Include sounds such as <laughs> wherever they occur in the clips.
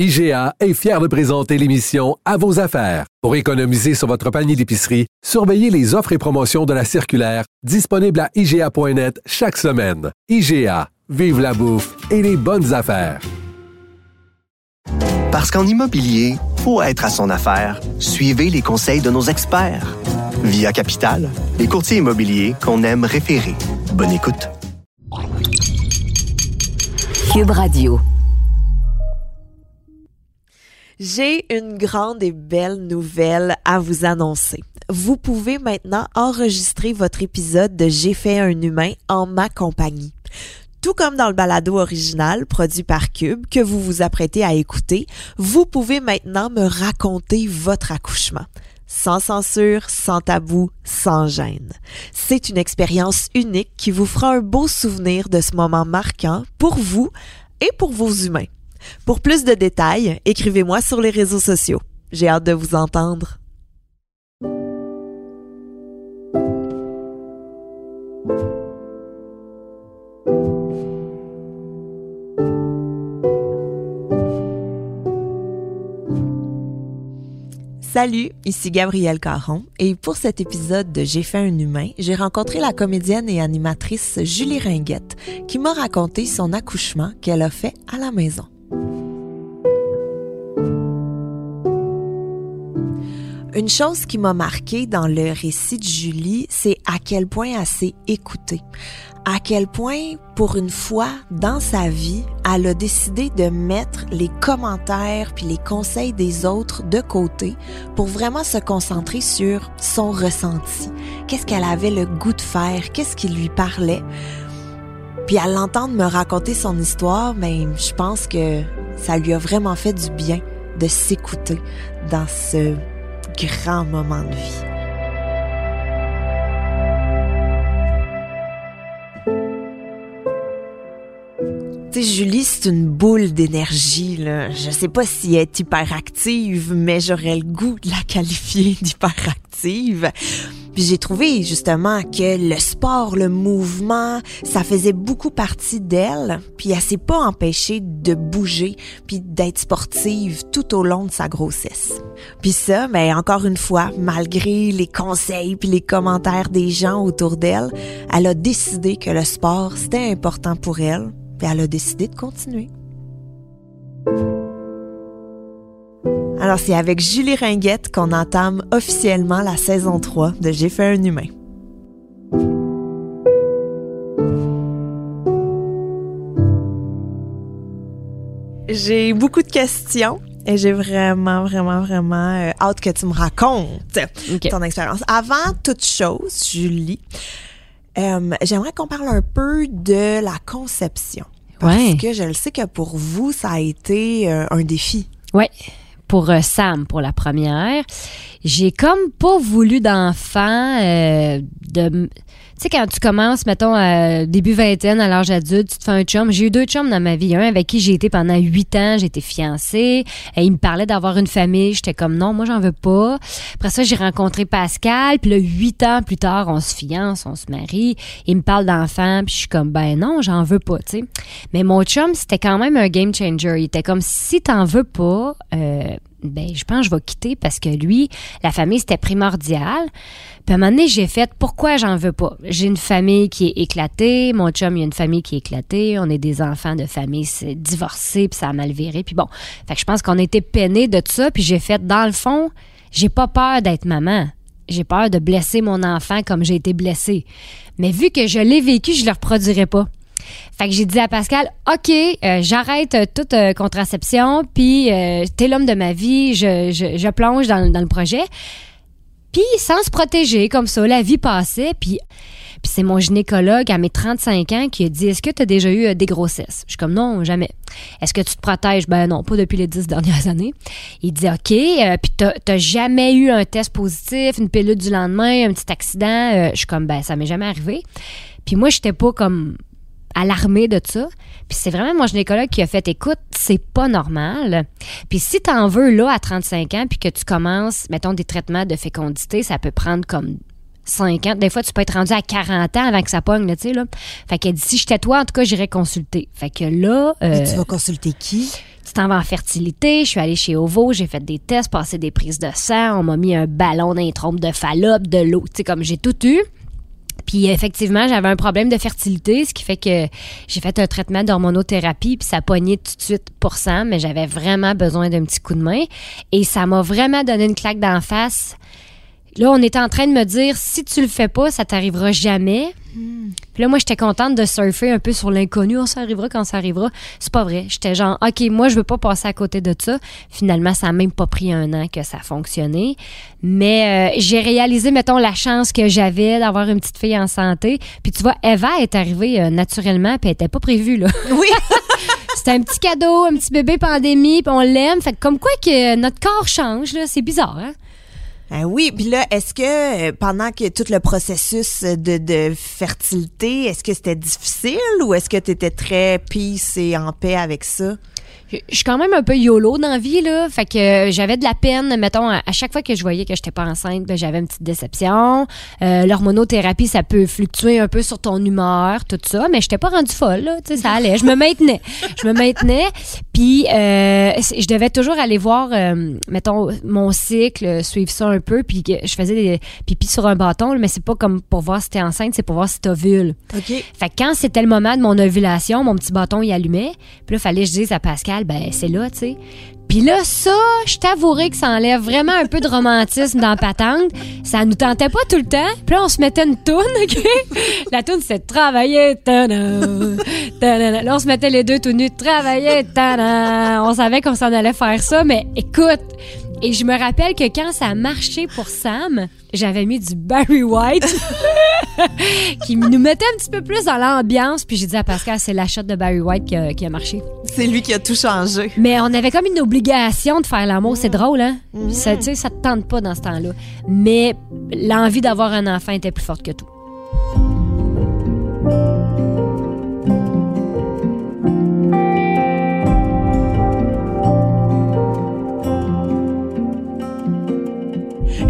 IGA est fier de présenter l'émission À vos affaires. Pour économiser sur votre panier d'épicerie, surveillez les offres et promotions de la circulaire disponible à IGA.net chaque semaine. IGA, vive la bouffe et les bonnes affaires. Parce qu'en immobilier, pour être à son affaire, suivez les conseils de nos experts. Via Capital, les courtiers immobiliers qu'on aime référer. Bonne écoute. Cube Radio. J'ai une grande et belle nouvelle à vous annoncer. Vous pouvez maintenant enregistrer votre épisode de J'ai fait un humain en ma compagnie. Tout comme dans le balado original produit par Cube que vous vous apprêtez à écouter, vous pouvez maintenant me raconter votre accouchement. Sans censure, sans tabou, sans gêne. C'est une expérience unique qui vous fera un beau souvenir de ce moment marquant pour vous et pour vos humains. Pour plus de détails, écrivez-moi sur les réseaux sociaux. J'ai hâte de vous entendre. Salut, ici Gabrielle Caron et pour cet épisode de J'ai fait un humain, j'ai rencontré la comédienne et animatrice Julie Ringuette qui m'a raconté son accouchement qu'elle a fait à la maison. Une chose qui m'a marqué dans le récit de Julie, c'est à quel point elle s'est écoutée. À quel point, pour une fois dans sa vie, elle a décidé de mettre les commentaires puis les conseils des autres de côté pour vraiment se concentrer sur son ressenti. Qu'est-ce qu'elle avait le goût de faire? Qu'est-ce qui lui parlait? Puis à l'entendre me raconter son histoire, ben, je pense que ça lui a vraiment fait du bien de s'écouter dans ce grand moment de vie. Sais, Julie, c'est une boule d'énergie, là. Je sais pas si elle est hyperactive, mais j'aurais le goût de la qualifier <laughs> d'hyperactive. Puis j'ai trouvé justement que le sport, le mouvement, ça faisait beaucoup partie d'elle. Puis elle s'est pas empêchée de bouger puis d'être sportive tout au long de sa grossesse. Puis ça, ben, encore une fois, malgré les conseils puis les commentaires des gens autour d'elle, elle a décidé que le sport c'était important pour elle. Puis elle a décidé de continuer. Alors, c'est avec Julie Ringuette qu'on entame officiellement la saison 3 de J'ai fait un humain. J'ai beaucoup de questions et j'ai vraiment, vraiment, vraiment euh, hâte que tu me racontes ton expérience. Avant toute chose, Julie, euh, j'aimerais qu'on parle un peu de la conception. Parce que je le sais que pour vous, ça a été euh, un défi. Oui pour euh, Sam pour la première. J'ai comme pas voulu d'enfant euh, de sais, quand tu commences, mettons, à début vingtaine, à l'âge adulte, tu te fais un chum. J'ai eu deux chums dans ma vie. Un avec qui j'ai été pendant huit ans, j'étais fiancée. Et il me parlait d'avoir une famille. J'étais comme, non, moi, j'en veux pas. Après ça, j'ai rencontré Pascal. Puis là, huit ans plus tard, on se fiance, on se marie. Il me parle d'enfants. Puis je suis comme, ben non, j'en veux pas, tu sais. Mais mon chum, c'était quand même un game changer. Il était comme, si t'en veux pas, euh, ben, je pense que je vais quitter parce que lui, la famille, c'était primordial. Puis à un moment donné, j'ai fait pourquoi j'en veux pas? J'ai une famille qui est éclatée, mon chum, il y a une famille qui est éclatée, on est des enfants de famille divorcés, puis ça a mal viré. Puis bon, fait que je pense qu'on était peinés de tout ça, puis j'ai fait dans le fond, j'ai pas peur d'être maman. J'ai peur de blesser mon enfant comme j'ai été blessée. Mais vu que je l'ai vécu, je le reproduirai pas. Fait que j'ai dit à Pascal, OK, euh, j'arrête toute euh, contraception, puis euh, t'es l'homme de ma vie, je, je, plonge dans, dans, le projet. Puis sans se protéger, comme ça, la vie passait, puis... Puis c'est mon gynécologue à mes 35 ans qui a dit Est-ce que tu as déjà eu des grossesses? Je suis comme Non, jamais. Est-ce que tu te protèges? Ben non, pas depuis les 10 dernières années. Il dit OK, puis t'as jamais eu un test positif, une pilule du lendemain, un petit accident Je suis comme Ben ça m'est jamais arrivé. Puis moi, j'étais pas comme alarmé de ça. Puis c'est vraiment mon gynécologue qui a fait écoute, c'est pas normal. Puis si tu en veux là à 35 ans puis que tu commences mettons des traitements de fécondité, ça peut prendre comme 5 ans. Des fois, tu peux être rendu à 40 ans avant que ça pogne, tu sais, là. Fait qu'elle dit, si j'étais toi, en tout cas, j'irais consulter. Fait que là... Euh, tu vas consulter qui? tu t'en vas en fertilité. Je suis allée chez Ovo, j'ai fait des tests, passé des prises de sang, on m'a mis un ballon dans les trompes de Fallope, de l'eau, tu sais, comme j'ai tout eu. Puis effectivement, j'avais un problème de fertilité, ce qui fait que j'ai fait un traitement d'hormonothérapie, puis ça pognait tout de suite pour ça, mais j'avais vraiment besoin d'un petit coup de main. Et ça m'a vraiment donné une claque d'en face. Là, on était en train de me dire, si tu le fais pas, ça t'arrivera jamais. Puis là, moi, j'étais contente de surfer un peu sur l'inconnu. On s'arrivera quand ça arrivera. C'est pas vrai. J'étais genre, OK, moi, je veux pas passer à côté de ça. Finalement, ça a même pas pris un an que ça a fonctionné. Mais euh, j'ai réalisé, mettons, la chance que j'avais d'avoir une petite fille en santé. Puis tu vois, Eva est arrivée euh, naturellement, puis elle était pas prévue, là. <laughs> Oui. <laughs> C'était un petit cadeau, un petit bébé pandémie, puis on l'aime. Fait que comme quoi que notre corps change, là. C'est bizarre, hein? Ah oui, puis là, est-ce que euh, pendant que tout le processus de, fertilité, est-ce que c'était difficile ou est-ce que tu étais très peace et en paix avec ça? je suis quand même un peu yolo dans la vie là, fait que euh, j'avais de la peine, mettons à, chaque fois que je voyais que j'étais pas enceinte, ben, j'avais une petite déception. Euh, l'hormonothérapie ça peut fluctuer un peu sur ton humeur, tout ça, mais j'étais pas rendue folle là, ça allait, je me maintenais, je me maintenais, puis euh, je devais toujours aller voir mettons mon cycle, suivre ça un peu, puis je faisais des pipis sur un bâton, mais c'est pas comme pour voir si t'es enceinte, c'est pour voir si t'ovules. OK. Fait que quand c'était le moment de mon ovulation, mon petit bâton il allumait, puis là fallait que je dise à Pascal ben c'est là, tu sais. Puis là, ça, je que ça enlève vraiment un peu de romantisme dans Patente. Ça nous tentait pas tout le temps. Puis là, on se mettait une toune, OK? La toune, c'est « Travailler, Là, on se mettait les deux tout nus « Travailler, On savait qu'on s'en allait faire ça, mais écoute... Et je me rappelle que quand ça a marché pour Sam, j'avais mis du Barry White <laughs> qui nous mettait un petit peu plus dans l'ambiance. Puis j'ai dit à Pascal, c'est l'achat de Barry White qui a, qui a marché. C'est lui qui a tout changé. Mais on avait comme une obligation de faire l'amour. C'est drôle, hein? Ça, tu sais, ça te tente pas dans ce temps-là. Mais l'envie d'avoir un enfant était plus forte que tout.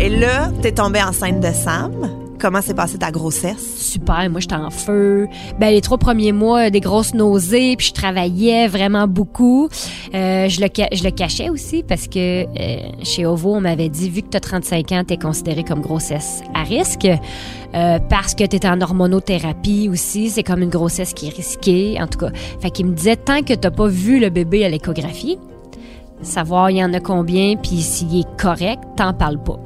Et là, t'es tombée enceinte de Sam. Comment s'est passée ta grossesse? Super, moi j'étais en feu. Ben les trois premiers mois, des grosses nausées, puis je travaillais vraiment beaucoup. Euh, je, le cachais aussi parce que euh, chez Ovo, on m'avait dit, vu que tu as 35 ans, tu es considéré comme grossesse à risque. Euh, parce que tu es en hormonothérapie aussi, c'est comme une grossesse qui est risquée, en tout cas. Fait qu'il me disait, tant que t'as pas vu le bébé à l'échographie, savoir il y en a combien, puis s'il est correct, t'en parles pas.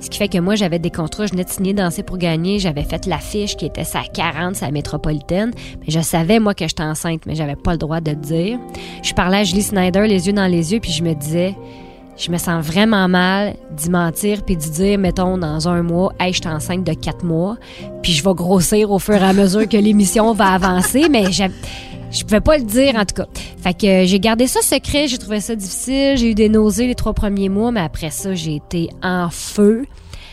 Ce qui fait que moi, j'avais des contrats, je venais de signer Danser pour gagner, j'avais fait l'affiche qui était sa 40, sa métropolitaine, mais je savais, moi, que j'étais enceinte, mais j'avais pas le droit de le dire. Je parlais à Julie Snyder, les yeux dans les yeux, puis je me disais, je me sens vraiment mal d'y mentir puis d'y dire, mettons, dans un mois, hey, je suis enceinte de quatre mois, puis je vais grossir au fur et à mesure que l'émission va avancer, mais je pouvais pas le dire en tout cas. Fait que j'ai gardé ça secret, j'ai trouvé ça difficile, j'ai eu des nausées les trois premiers mois, mais après ça, j'ai été en feu.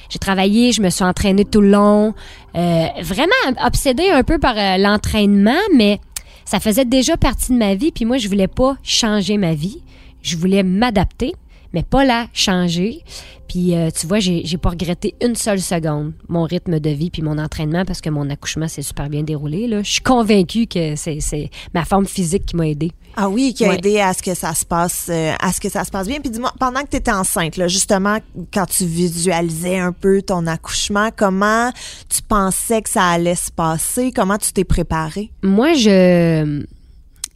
J'ai travaillé, je me suis entraînée tout le long, euh, vraiment obsédée un peu par euh, l'entraînement, mais ça faisait déjà partie de ma vie, puis moi je voulais pas changer ma vie, je voulais m'adapter mais pas la changer. Puis euh, tu vois, j'ai, pas regretté une seule seconde mon rythme de vie puis mon entraînement parce que mon accouchement s'est super bien déroulé. Là. Je suis convaincue que c'est, ma forme physique qui m'a aidé. Ah oui, qui a aidé à ce que ça se passe, euh, à ce que ça se passe bien. Puis dis-moi, pendant que tu étais enceinte, là, justement, quand tu visualisais un peu ton accouchement, comment tu pensais que ça allait se passer? Comment tu t'es préparée? Moi, je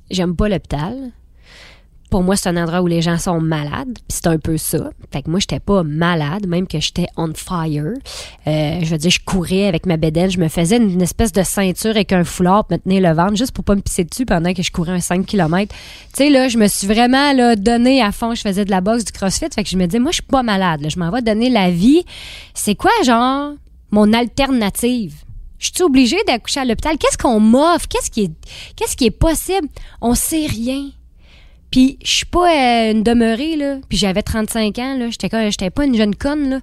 j'aime pas l'hôpital pour moi, c'est un endroit où les gens sont malades, puis c'est un peu ça. Fait que moi, j'étais pas malade, même que j'étais on fire. Euh, je veux dire, je courais avec ma bédaine, je me faisais une, espèce de ceinture avec un foulard pour me tenir le ventre, juste pour pas me pisser dessus pendant que je courais un 5 km. Tu sais, là, je me suis vraiment là, donné à fond, je faisais de la boxe, du crossfit, fait que je me disais, moi, je suis pas malade, là, je m'en vais donner la vie. C'est quoi, genre, mon alternative? Je suis obligée d'accoucher à l'hôpital. Qu'est-ce qu'on m'offre? Qu'est-ce qui est, qu'est-ce qui est possible? On sait rien. Puis je suis pas euh, une demeurée là, puis j'avais 35 ans là, j'étais j'étais pas une jeune conne là.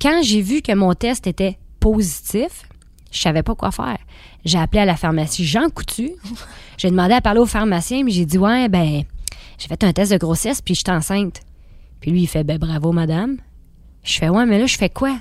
Quand j'ai vu que mon test était positif, je savais pas quoi faire. J'ai appelé à la pharmacie Jean Coutu. <laughs> j'ai demandé à parler au pharmacien, mais j'ai dit ouais ben j'ai fait un test de grossesse puis je suis enceinte. Puis lui il fait ben bravo madame. Je fais ouais mais là je fais quoi?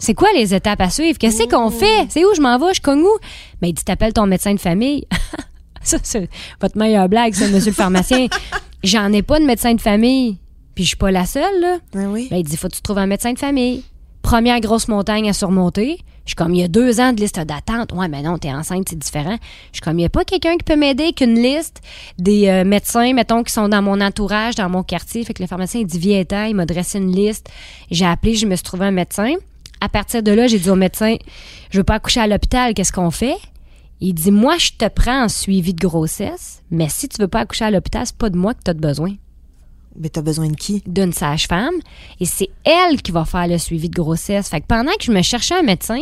C'est quoi les étapes à suivre? Qu'est-ce qu'on fait? C'est où je m'en vais? Je cogne où? Ben, il dit, t'appelles ton médecin de famille. <laughs> <laughs> Ça, c'est votre meilleure blague, ça, monsieur le pharmacien. <laughs> j'en ai pas de médecin de famille. Puis je suis pas la seule, là. Ah oui. Ben, il dit, faut que tu trouves un médecin de famille. Première grosse montagne à surmonter. Je suis comme, il y a deux ans de liste d'attente. Ouais, mais non, t'es enceinte, c'est différent. Je suis comme, il n'y a pas quelqu'un qui peut m'aider avec une liste des euh, médecins, mettons, qui sont dans mon entourage, dans mon quartier. Fait que le pharmacien, il dit, viens il m'a dressé une liste. J'ai appelé, je me suis trouvé un médecin. À partir de là, j'ai dit au médecin, je veux pas accoucher à l'hôpital, qu'est-ce qu'on fait? Il dit, moi, je te prends en suivi de grossesse, mais si tu veux pas accoucher à l'hôpital, c'est pas de moi que tu as besoin Mais t'as besoin de qui? d'une sage-femme et c'est elle qui va faire le suivi de grossesse. Fait que pendant que je me cherchais un médecin,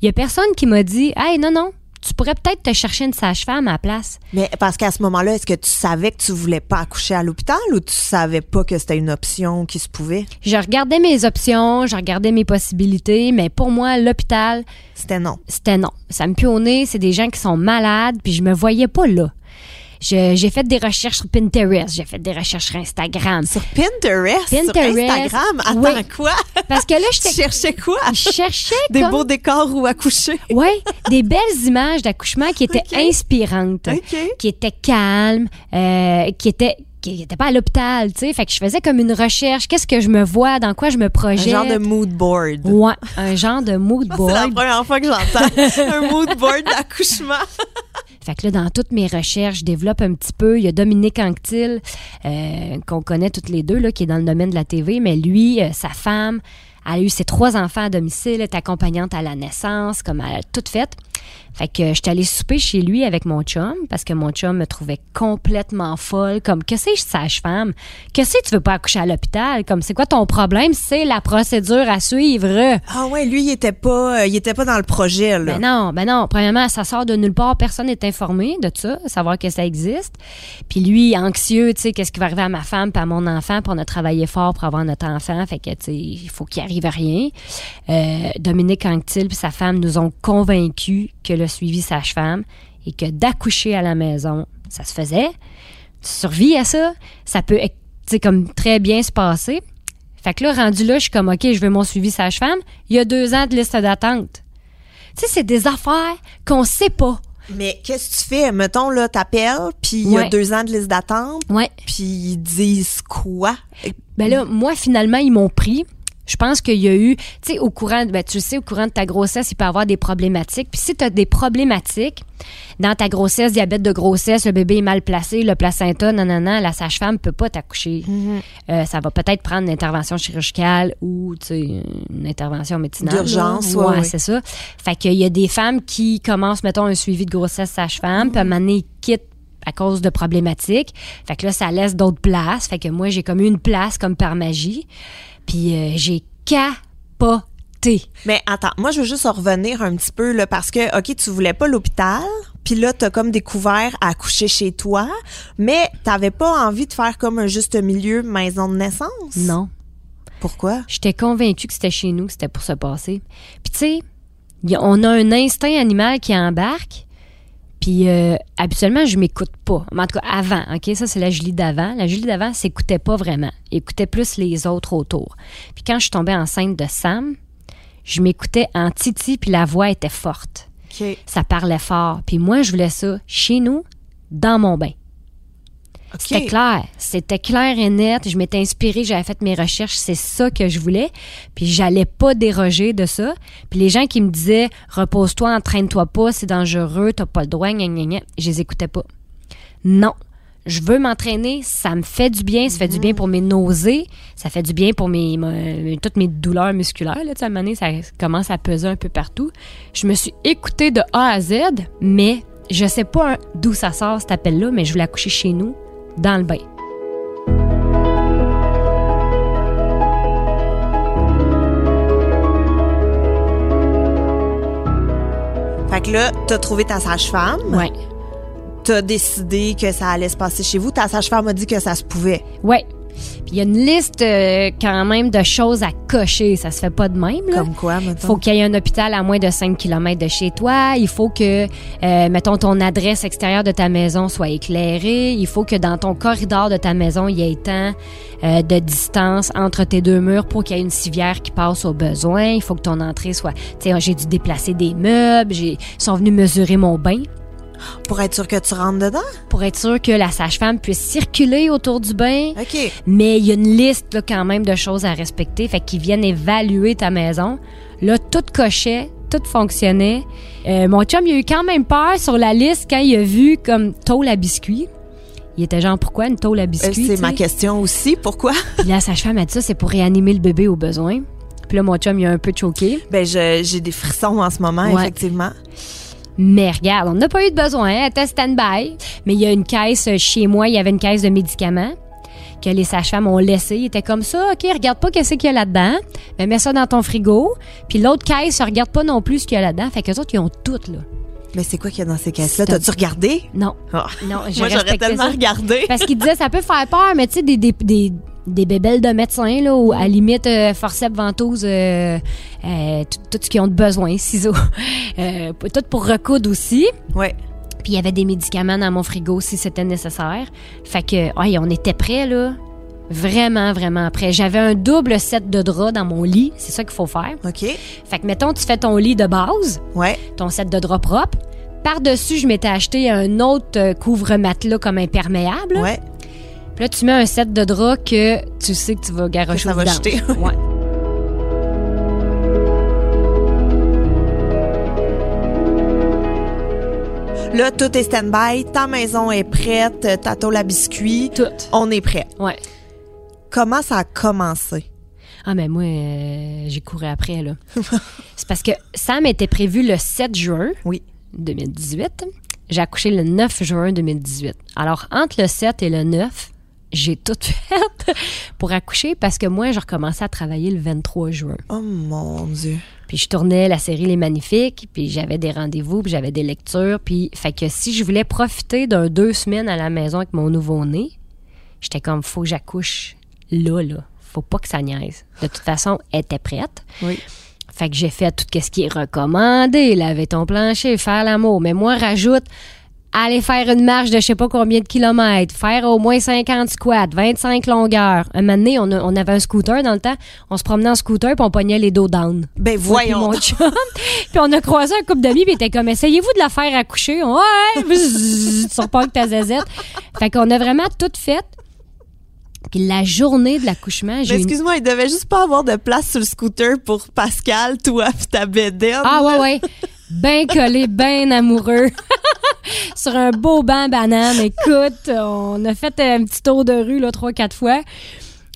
il y a personne qui m'a dit Hey, non, non, tu pourrais peut-être te chercher une sage-femme à la place. Mais parce qu'à ce moment-là, est-ce que tu savais que tu voulais pas accoucher à l'hôpital ou tu savais pas que c'était une option qui se pouvait? Je regardais mes options, je regardais mes possibilités, mais pour moi, l'hôpital, C'était non. c'était non. Ça me pue au nez, c'est des gens qui sont malades, puis je me voyais pas là. Je- J'ai fait des recherches sur Pinterest, j'ai fait des recherches sur Instagram. Sur Pinterest? Pinterest, Sur Instagram? Attends, oui. quoi? Parce que là, <laughs> j'étais cherchais quoi? je cherchais Des comme- beaux décors où accoucher? Ouais, des belles images d'accouchement qui étaient inspirantes, OK. qui étaient calmes, euh, qui étaient qui n'étaient pas à l'hôpital, tu sais. Fait que je faisais comme une recherche. Qu'est-ce que je me vois, dans quoi je me Un projette? genre de mood board. Ouais, un genre de mood <laughs> C'est la board. première fois que j'entends un mood board d'accouchement. <laughs> Fait que là, dans toutes mes recherches, je développe un petit peu. Il y a Dominique Anctil, euh, qu'on connaît toutes les deux, là, qui est dans le domaine de la TV, mais lui, euh, sa femme, a eu ses trois enfants à domicile, est accompagnante à la naissance, comme elle a tout fait. Fait que je suis allée souper chez lui avec mon chum parce que mon chum me trouvait complètement folle. Comme, que c'est sage-femme? Que c'est tu veux pas accoucher à l'hôpital? Comme, c'est quoi ton problème? C'est la procédure à suivre. Ah ouais, lui, il était pas, euh, il était pas dans le projet, là. Ben non, ben non. Premièrement, ça sort de nulle part. Personne n'est informé de ça, savoir que ça existe. Puis lui, anxieux, tu sais, qu'est-ce qui va arriver à ma femme puis à mon enfant, puis on a travaillé fort pour avoir notre enfant? Fait que, tu sais, il faut qu'il arrive à rien. Euh, Dominique Anctil puis sa femme nous ont convaincus que le suivi sage-femme et que d'accoucher à la maison, ça se faisait. Tu survis à ça. Ça peut, comme très bien se passer. Fait que là, rendu là, je suis comme, OK, je veux mon suivi sage-femme. Il y a deux ans de liste d'attente. Tu sais, c'est des affaires qu'on sait pas. Mais qu'est-ce que tu fais? Mettons, là, t'appelles, puis il y a Ouais. deux ans de liste d'attente, Ouais. puis ils disent quoi? Ben là, moi, finalement, ils m'ont pris. Je pense qu'il y a eu, tu sais, au courant, ben, tu le sais, au courant de ta grossesse, il peut y avoir des problématiques. Puis si tu as des problématiques dans ta grossesse, diabète de grossesse, le bébé est mal placé, le placenta, non, non, non, la sage-femme peut pas t'accoucher. Euh, ça va peut-être prendre une intervention chirurgicale ou, tu sais, une intervention médicinale. D'urgence, ouais, ouais, ouais. c'est ça. Fait qu'il y a des femmes qui commencent, mettons, un suivi de grossesse sage-femme, puis à un moment donné, ils quittent à cause de problématiques. Fait que là, ça laisse d'autres places. Fait que moi, j'ai comme eu une place comme par magie. Puis euh, j'ai capoté. Mais attends, moi, je veux juste en revenir un petit peu, là, parce que, OK, tu voulais pas l'hôpital, puis là, t'as comme découvert à accoucher chez toi, mais t'avais pas envie de faire comme un juste milieu maison de naissance? Non. Pourquoi? J'étais convaincue que c'était chez nous, que c'était pour se passer. Puis tu sais, on a un instinct animal qui embarque. Puis euh, habituellement, je m'écoute pas. Mais en tout cas, avant, OK? Ça, c'est la Julie d'avant. La Julie d'avant s'écoutait pas vraiment. Écoutait plus les autres autour. Puis quand je suis tombée enceinte de Sam, je m'écoutais en titi, puis la voix était forte. Ça parlait fort. Puis moi, je voulais ça chez nous, dans mon bain. C'était clair. C'était clair et net. Je m'étais inspirée, j'avais fait mes recherches. C'est ça que je voulais. Puis j'allais pas déroger de ça. Puis les gens qui me disaient repose-toi, entraîne-toi pas, c'est dangereux, t'as pas le droit, gna gna gna, je les écoutais pas. Non. Je veux m'entraîner, ça me fait du bien, ça fait du bien pour mes nausées, ça fait du bien pour mes, mes- toutes mes douleurs musculaires. Là, Tu sais, à un moment donné, ça commence à peser un peu partout. Je me suis écoutée de A à Z, mais je sais pas hein, d'où ça sort cet appel-là, mais je voulais accoucher chez nous, dans le bain. Fait que là, t'as trouvé ta sage-femme. Ouais. T'as décidé que ça allait se passer chez vous. Ta sage-femme a dit que ça se pouvait. Ouais. Puis il y a une liste euh, quand même de choses à cocher. Ça se fait pas de même, là. Comme quoi, Il mettons? faut qu'il y ait un hôpital à moins de 5 km de chez toi. Il faut que, euh, mettons, ton adresse extérieure de ta maison soit éclairée. Il faut que dans ton corridor de ta maison, il y ait tant euh, de distance entre tes deux murs pour qu'il y ait une civière qui passe au besoin. Il faut que ton entrée soit... Tu sais, j'ai dû déplacer des meubles. Ils sont venus mesurer mon bain. Pour être sûr que tu rentres dedans? pour être sûr que la sage-femme puisse circuler autour du bain. OK. Mais il y a une liste là, quand même de choses à respecter. Fait qu'ils viennent évaluer ta maison. Là, tout cochait, tout fonctionnait. Euh, mon chum, il a eu quand même peur sur la liste quand il a vu comme tôle à biscuit. Il était genre, pourquoi une tôle à Euh, biscuit? c'est tu ma question aussi. Pourquoi? <laughs> Puis la sage-femme a dit ça, c'est pour réanimer le bébé au besoin. Puis là, mon chum, il a un peu choqué. Ben, j'ai des frissons en ce moment, Ouais. effectivement. Mais regarde, on n'a pas eu de besoin. Elle était stand-by. Mais il y a une caisse chez moi, il y avait une caisse de médicaments que les sages-femmes ont laissé. Il était comme ça. OK, regarde pas qu'est-ce qu'il y a là-dedans. Mais mets ça dans ton frigo. Puis l'autre caisse, regarde pas non plus ce qu'il y a là-dedans. Fait que les autres, ils ont tout, là. Mais c'est quoi qu'il y a dans ces caisses-là? T'as-tu regardé? Non. Ah. Non, je Moi, j'aurais tellement ça. regardé. Parce qu'il disait, ça peut faire peur, mais tu sais, des, des, des, des bébelles de médecins, là, ou à la limite, euh, forceps, ventouses, euh, euh, tout, tout ce qu'ils ont de besoin, <laughs> ciseaux. Euh, tout pour recoudre aussi. Ouais. Puis il y avait des médicaments dans mon frigo si c'était nécessaire. Fait que, ouais, on était prêts, là. Vraiment, vraiment prêts. J'avais un double set de draps dans mon lit. C'est ça qu'il faut faire. OK. Fait que, mettons, tu fais ton lit de base, Ouais. ton set de draps propre. Par-dessus, je m'étais acheté un autre euh, couvre-matelas comme imperméable. Ouais. Puis là, tu mets un set de draps que tu sais que tu vas garocher Que ça va. Ouais. Là, tout est stand-by. Ta maison est prête. Ta tôle à biscuits. Tout. On est prêt. Ouais. Comment ça a commencé? Ah, mais moi, euh, j'ai couru après, là. <laughs> C'est parce que Sam était prévu le 7 juin Oui. 2018. J'ai accouché le 9 juin 2018. Alors, entre le 7 et le 9, j'ai tout <laughs> fait pour accoucher parce que moi, je recommençais à travailler le 23 juin. Oh mon Dieu. Puis je tournais la série Les Magnifiques, puis j'avais des rendez-vous, puis j'avais des lectures. Puis, fait que si je voulais profiter d'un deux semaines à la maison avec mon nouveau-né, j'étais comme, faut que j'accouche là, là. Faut pas que ça niaise. De toute façon, elle était prête. Oui. Fait que j'ai fait tout ce qui est recommandé, laver ton plancher, faire l'amour. Mais moi, rajoute aller faire une marche de je sais pas combien de kilomètres, faire au moins 50 squats, 25 longueurs. Un moment donné, on, a- on avait un scooter dans le temps. On se promenait en scooter puis on pognait les dos down. Ben puis voyons. mon chum. <laughs> puis on a croisé un couple d'amis puis était comme essayez-vous de la faire accoucher? Ouais <laughs> tu sors pas avec ta zézette fait qu'on a vraiment tout fait puis la journée de l'accouchement j'ai une... excuse-moi, il devait juste pas avoir de place sur le scooter pour Pascal, toi, pis ta bédaine. ah ouais ouais <laughs> ben collé ben amoureux <laughs> sur un beau banc banane écoute on a fait un petit tour de rue là trois quatre fois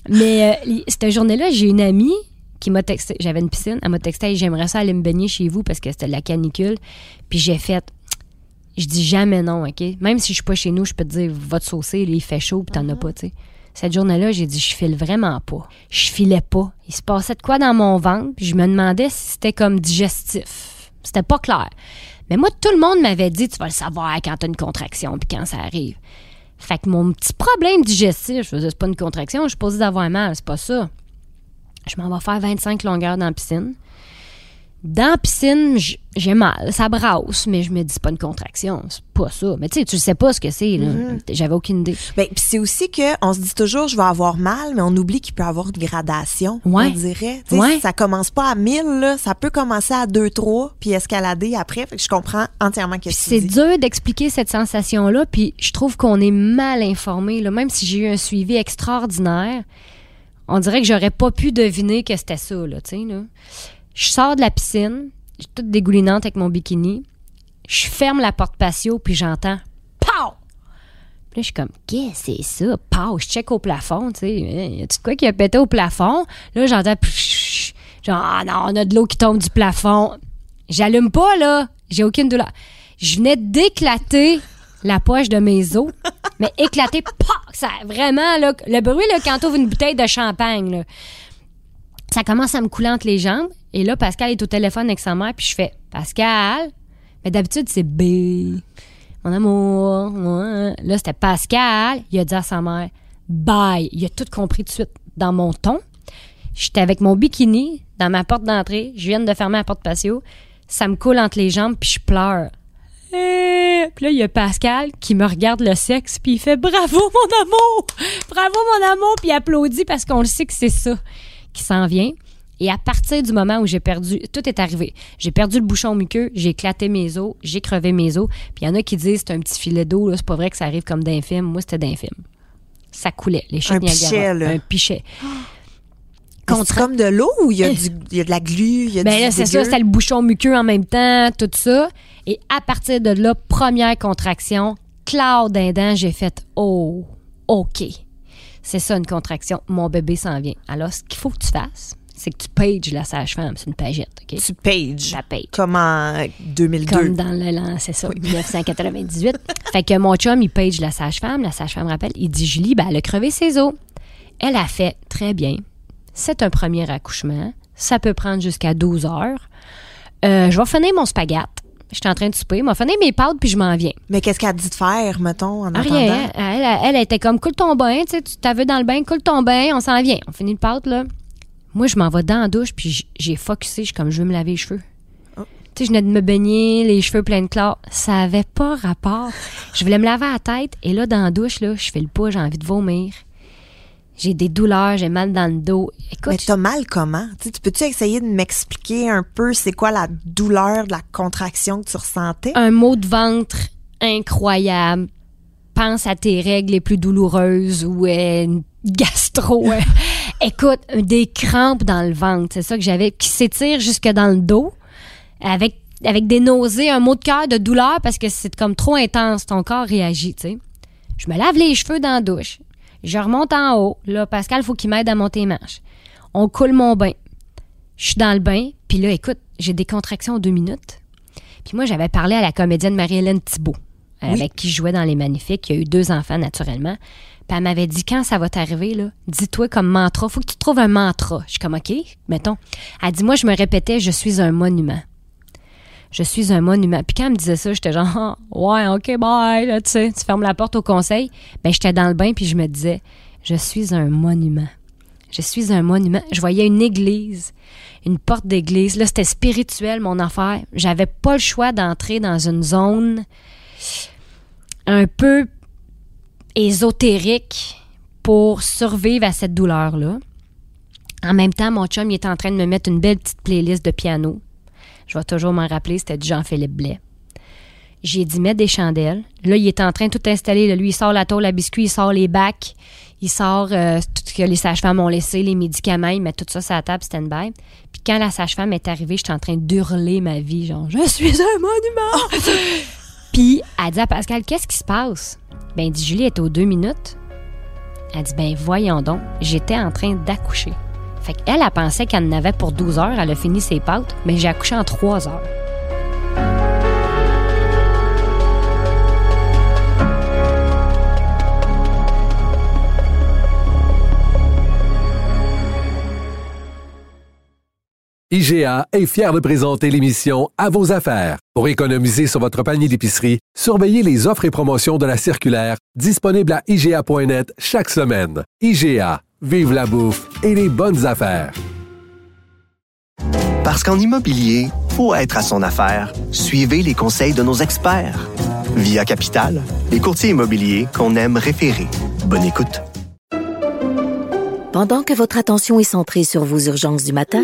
mais euh, cette journée-là j'ai une amie qui m'a texté j'avais une piscine elle m'a texté j'aimerais ça aller me baigner chez vous parce que c'était de la canicule puis j'ai fait je dis jamais non, OK? Même si je suis pas chez nous, je peux te dire, va te saucer, il fait chaud, puis t'en as pas, tu sais. Cette journée-là, j'ai dit, je file vraiment pas. Je filais pas. Il se passait de quoi dans mon ventre, puis je me demandais si c'était comme digestif. C'était pas clair. Mais moi, tout le monde m'avait dit, tu vas le savoir quand t'as une contraction, puis quand ça arrive. Fait que mon petit problème digestif, je faisais, c'est pas une contraction, je suis posée d'avoir mal, c'est pas ça. Je m'en vais faire 25 longueurs dans la piscine. Dans la piscine, j'ai mal, ça brasse, mais je me dis c'est pas une contraction, c'est pas ça. Mais tu sais, tu sais pas ce que c'est, là. J'avais aucune idée. Ben, c'est aussi que on se dit toujours je vais avoir mal, mais on oublie qu'il peut y avoir une gradation. Ouais. On dirait. Tu sais, Ouais. Ça commence pas à 1000, là. Ça peut commencer à 2, 3, puis escalader après. Fait que je comprends entièrement que c'est dur d'expliquer cette sensation-là, puis je trouve qu'on est mal informé. Là. Même si j'ai eu un suivi extraordinaire, on dirait que j'aurais pas pu deviner que c'était ça. Là, tu sais, là. Je sors de la piscine, je suis toute dégoulinante avec mon bikini. Je ferme la porte patio, puis j'entends « Pow! » Puis là, je suis comme « Qu'est-ce que c'est ça? » Pow! Je check au plafond, tu sais. Y a-tu quoi qui a pété au plafond? Là, j'entends « Psh! » Genre « Ah non, on a de l'eau qui tombe du plafond. » J'allume pas, là. J'ai aucune douleur. Je venais d'éclater la poche de mes os. Mais éclater, pah! Ça, vraiment, là, le bruit, là, quand t'ouvres une bouteille de champagne, là. Ça commence à me couler entre les jambes. Et là, Pascal est au téléphone avec sa mère, puis je fais Pascal? Mais d'habitude, c'est B. Mon amour. ouais. Là, c'était Pascal. Il a dit à sa mère Bye. Il a tout compris tout de suite dans mon ton. J'étais avec mon bikini dans ma porte d'entrée. Je viens de fermer la porte patio. Ça me coule entre les jambes, puis je pleure. Eh! Puis là, il y a Pascal qui me regarde le sexe, puis il fait Bravo, mon amour! Bravo, mon amour! Puis il applaudit parce qu'on le sait que c'est ça qui s'en vient. Et à partir du moment où j'ai perdu, tout est arrivé. J'ai perdu le bouchon muqueux, j'ai éclaté mes os, j'ai crevé mes os. Puis il y en a qui disent c'est un petit filet d'eau, c'est pas vrai que ça arrive comme d'un film. Moi, c'était d'un film. Ça coulait, les chutes Un pichet, là. Un pichet. C'est comme de l'eau ou il y, a du- il y a de la glu, il y a Ben du là, c'est ça, c'était le bouchon muqueux en même temps, tout ça. Et à partir de là, première contraction, claude d'un dent, j'ai fait Oh, OK. C'est ça une contraction. Mon bébé s'en vient. Alors, ce qu'il faut que tu fasses, c'est que tu pages la sage-femme. C'est une pagette, OK? Tu pages. La page. Comme en 2002. Comme dans le l'an, c'est ça, 1998. <laughs> fait que mon chum, il page la sage-femme. La sage-femme rappelle, il dit Julie, ben, elle a crevé ses os. Elle a fait très bien. C'est un premier accouchement. Ça peut prendre jusqu'à 12 heures. Euh, je vais finir mon spaghette. J'étais en train de souper. Vais finir mes pâtes, puis je m'en viens. Mais qu'est-ce qu'elle a dit de faire, mettons, en? Rien. Elle, elle, elle était comme coule ton bain, tu sais, tu t'avais dans le bain, coule ton bain, on s'en vient. On finit le pâte, là. Moi, je m'en vais dans la douche, puis j'ai focusé, je suis comme je veux me laver les cheveux. Oh. Tu sais, je venais de me baigner, les cheveux pleins de chlore. Ça avait pas rapport. Je voulais me laver la tête, et là, dans la douche, là, je fais le pas, j'ai envie de vomir. J'ai des douleurs, j'ai mal dans le dos. Mais Écoute, t'as mal comment? Tu sais, tu peux-tu essayer de m'expliquer un peu c'est quoi la douleur de la contraction que tu ressentais? un mot de ventre incroyable. Pense à tes règles les plus douloureuses ou euh, une gastro. <laughs> Écoute, des crampes dans le ventre, c'est ça que j'avais, qui s'étire jusque dans le dos, avec, avec des nausées, un mot de cœur de douleur parce que c'est comme trop intense, ton corps réagit, tu sais. Je me lave les cheveux dans la douche. Je remonte en haut. Là, Pascal, faut qu'il m'aide à monter les manches. On coule mon bain. Je suis dans le bain, puis là, écoute, j'ai des contractions en deux minutes. Puis moi, j'avais parlé à la comédienne Marie-Hélène Thibault, avec qui je jouais dans Les Magnifiques. qui a eu deux enfants, naturellement. Elle m'avait dit, quand ça va t'arriver, là, dis-toi comme mantra, faut que tu trouves un mantra. Je suis comme, OK, mettons. Elle dit, moi, je me répétais, je suis un monument. Je suis un monument. Puis quand elle me disait ça, j'étais genre, Ah, ouais, OK, bye, là, tu sais, tu fermes la porte au conseil. Ben, j'étais dans le bain, puis je me disais, je suis un monument. Je suis un monument. Je voyais une église, une porte d'église. Là, c'était spirituel, mon affaire. J'avais pas le choix d'entrer dans une zone un peu ésotérique pour survivre à cette douleur-là. En même temps, mon chum, il est en train de me mettre une belle petite playlist de piano. Je vais toujours m'en rappeler, c'était du Jean-Philippe Blais. J'ai dit mettre des chandelles. Là, il est en train de tout installer. Là. Lui, il sort la tôle à biscuits, il sort les bacs, il sort euh, tout ce que les sages-femmes ont laissé, les médicaments, il met tout ça sur la table stand-by. Puis quand la sage-femme est arrivée, j'étais en train d'hurler ma vie, genre « Je suis un monument! » Puis elle dit à Pascal « Qu'est-ce qui se passe? » Ben, dit « Julie est aux deux minutes. » Elle dit « Ben, voyons donc, j'étais en train d'accoucher. » Fait qu'elle, elle pensait qu'elle en avait pour 12 heures, elle a fini ses pâtes, mais j'ai accouché en 3 heures. IGA est fier de présenter l'émission À vos affaires. Pour économiser sur votre panier d'épicerie, surveillez les offres et promotions de la circulaire disponible à IGA.net chaque semaine. IGA, vive la bouffe et les bonnes affaires. Parce qu'en immobilier, pour être à son affaire, suivez les conseils de nos experts. Via Capital, les courtiers immobiliers qu'on aime référer. Bonne écoute. Pendant que votre attention est centrée sur vos urgences du matin,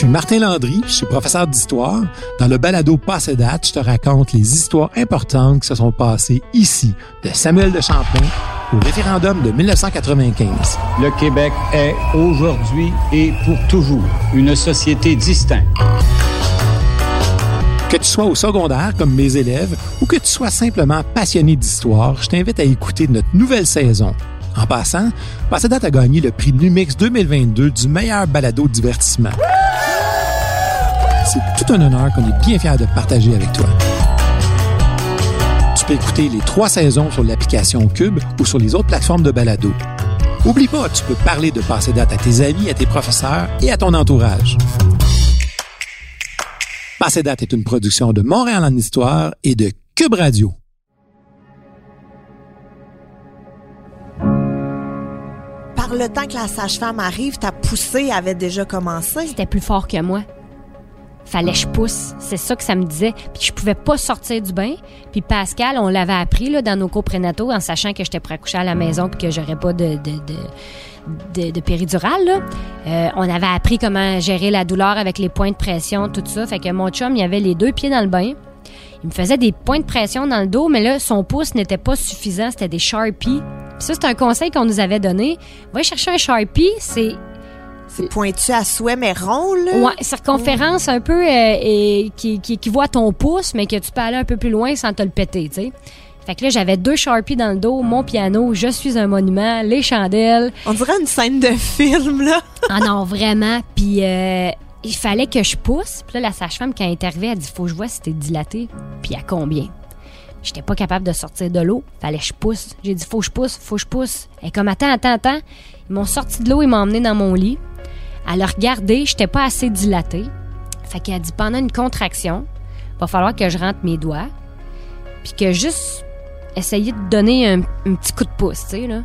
Suis Martin Landry, je suis professeur d'histoire. Dans le balado Passé date, je te raconte les histoires importantes qui se sont passées ici, de Samuel de Champlain au référendum de 1995. Le Québec est aujourd'hui et pour toujours une société distincte. Que tu sois au secondaire comme mes élèves ou que tu sois simplement passionné d'histoire, je t'invite à écouter notre nouvelle saison. En passant, Passé date a gagné le prix Numix 2022 du meilleur balado divertissement. C'est tout un honneur qu'on est bien fiers de partager avec toi. Tu peux écouter les trois saisons sur l'application Cube ou sur les autres plateformes de balado. Oublie pas, tu peux parler de Passé date à tes amis, à tes professeurs et à ton entourage. Passé date est une production de Montréal en Histoire et de Cube Radio. Par le temps que la sage-femme arrive, ta poussée avait déjà commencé. C'était plus fort que moi. Fallait que je pousse. C'est ça que ça me disait. Puis je pouvais pas sortir du bain. Puis Pascal, on l'avait appris là, dans nos cours prénataux en sachant que j'étais prêt à coucher à la maison puis que j'aurais pas de, de, de, de, de péridurale. Là. Euh, on avait appris comment gérer la douleur avec les points de pression, tout ça. Fait que mon chum, il avait les deux pieds dans le bain. Il me faisait des points de pression dans le dos, mais là, son pouce n'était pas suffisant. C'était des Sharpies. Puis ça, c'est un conseil qu'on nous avait donné. Va chercher un Sharpie. C'est C'est pointu à souhait, mais rond, là. Ouais, circonférence un peu euh, et qui, à ton pouce, mais que tu peux aller un peu plus loin sans te le péter, tu sais. Fait que là, j'avais deux Sharpies dans le dos, mon piano, je suis un monument, les chandelles. On dirait une scène de film, là. Ah non, vraiment. Puis euh, il fallait que je pousse. Puis là, la sage-femme, quand elle est arrivée, elle dit Faut que je vois si t'es dilaté. Puis à combien? J'étais pas capable de sortir de l'eau. Fallait que je pousse. J'ai dit Faut que je pousse, faut que je pousse. Elle est comme Attends, attends, attends. Ils m'ont sorti de l'eau, ils m'ont emmené dans mon lit. Elle a regardé, j'étais pas assez dilatée. Fait qu'elle a dit Pendant une contraction, va falloir que je rentre mes doigts. Puis que juste essayer de donner un, un petit coup de pouce, tu sais, là.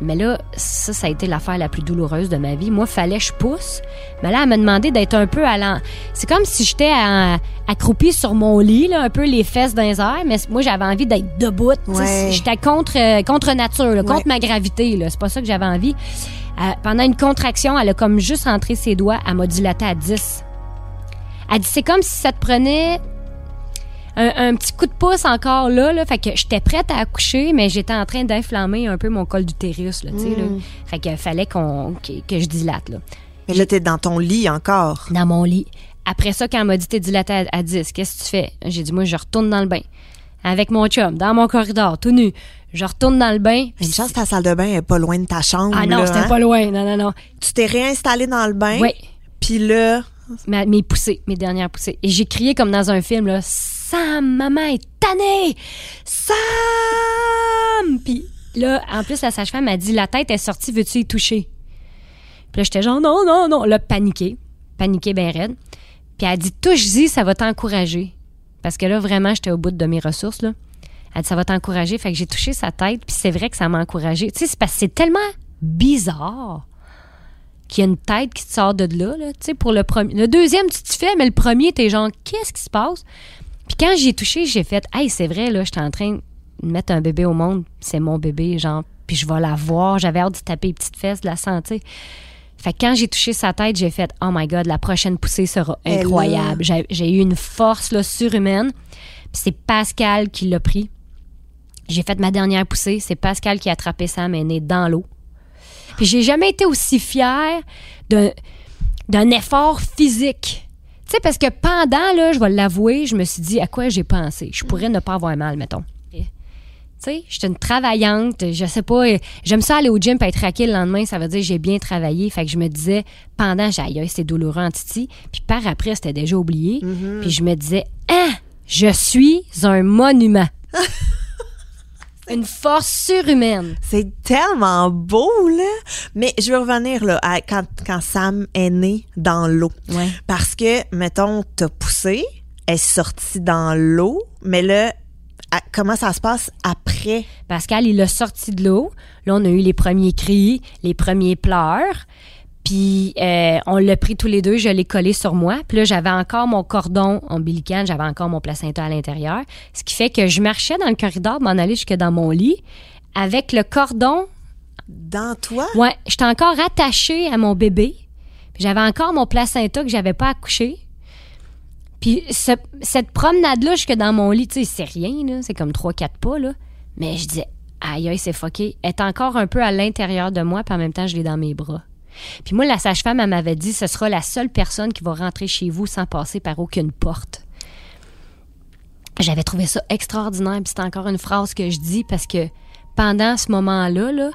Mais là, ça, ça a été l'affaire la plus douloureuse de ma vie. Moi, fallait que je pousse. Mais là, elle m'a demandé d'être un peu à l'en... C'est comme si j'étais accroupie sur mon lit, là, un peu les fesses dans les airs. Mais moi, j'avais envie d'être debout. Ouais. J'étais contre, euh, contre nature, là, contre Ouais. ma gravité. C'est pas ça que j'avais envie. Euh, pendant une contraction, elle a comme juste rentré ses doigts. Elle m'a dilaté à 10. Elle dit, c'est comme si ça te prenait un, un petit coup de pouce encore là, là. Fait que j'étais prête à accoucher, mais j'étais en train d'inflammer un peu mon col d'utérus, là, tu sais, là. Fait que fallait qu'on, que, que je dilate, là. Mais là, t'es dans ton lit encore. Dans mon lit. Après ça, quand elle m'a dit t'es dilaté à, à 10, qu'est-ce que tu fais? J'ai dit, moi, je retourne dans le bain. Avec mon chum, dans mon corridor, tout nu. Je retourne dans le bain. Une chance, ta salle de bain est pas loin de ta chambre. Ah non, là, c'était hein? pas loin. Non, non, non. Tu t'es réinstallé dans le bain. Oui. Puis là, Ma- mes poussées, mes dernières poussées. Et j'ai crié comme dans un film, là, Sam, maman est tannée! Sam! Puis là, en plus, la sage-femme m'a dit, la tête est sortie, veux-tu y toucher? Puis là, j'étais genre, non, non, non. Là, paniqué. Paniqué bien raide. Puis elle a dit, touche-y, ça va t'encourager. Parce que là, vraiment, j'étais au bout de mes ressources, là. Elle dit, ça va t'encourager. Fait que j'ai touché sa tête, puis c'est vrai que ça m'a encouragé. Tu sais, c'est parce que c'est tellement bizarre qu'il y a une tête qui te sort de là, là. Tu sais, pour le premier. Le deuxième, tu te fais, mais le premier, t'es genre, qu'est-ce qui se passe? Puis quand j'ai touché, j'ai fait, hey, c'est vrai, là, j'étais en train de mettre un bébé au monde. C'est mon bébé, genre, puis je vais la voir. J'avais hâte de taper les petites fesses, de la sentir. Fait que quand j'ai touché sa tête, j'ai fait Oh my God, la prochaine poussée sera incroyable. J'ai eu une force là, surhumaine. Puis c'est Pascal qui l'a pris. J'ai fait ma dernière poussée. C'est Pascal qui a attrapé est né dans l'eau. Puis j'ai jamais été aussi fière d'un effort physique. Tu sais, parce que pendant, là, je vais l'avouer, je me suis dit à quoi j'ai pensé? Je pourrais ne pas avoir mal, mettons. Tu sais, je suis une travaillante, je sais pas, j'aime ça aller au gym puis être raqué le lendemain, ça veut dire que j'ai bien travaillé. Fait que je me disais, pendant, j'ai aïe, c'est douloureux en titi. Puis par après, c'était déjà oublié. Puis je me disais, ah, je suis un monument. <laughs> une force surhumaine. c'est tellement beau, là. Mais je veux revenir, là, à quand, quand Sam est né dans l'eau. Ouais. Parce que, mettons, t'as poussé, elle est sortie dans l'eau, mais là, à- comment ça se passe après? Pascal, il l'a sorti de l'eau. Là, on a eu les premiers cris, les premiers pleurs. Puis euh, on l'a pris tous les deux, je l'ai collé sur moi. Puis là, j'avais encore mon cordon ombilical, j'avais encore mon placenta à l'intérieur. Ce qui fait que je marchais dans le corridor, m'en aller jusque dans mon lit, avec le cordon. Dans toi? Ouais, j'étais encore attachée à mon bébé. Puis j'avais encore mon placenta que j'avais pas accouché. Puis ce- cette promenade-là jusque dans mon lit, tu sais, c'est rien, là. C'est comme 3-4 pas, là. Mais je disais, aïe, aïe, c'est fucké. Elle est encore un peu à l'intérieur de moi, puis en même temps, je l'ai dans mes bras. Puis moi, la sage-femme, elle m'avait dit, ce sera la seule personne qui va rentrer chez vous sans passer par aucune porte. J'avais trouvé ça extraordinaire, puis c'est encore une phrase que je dis parce que pendant ce moment-là, là,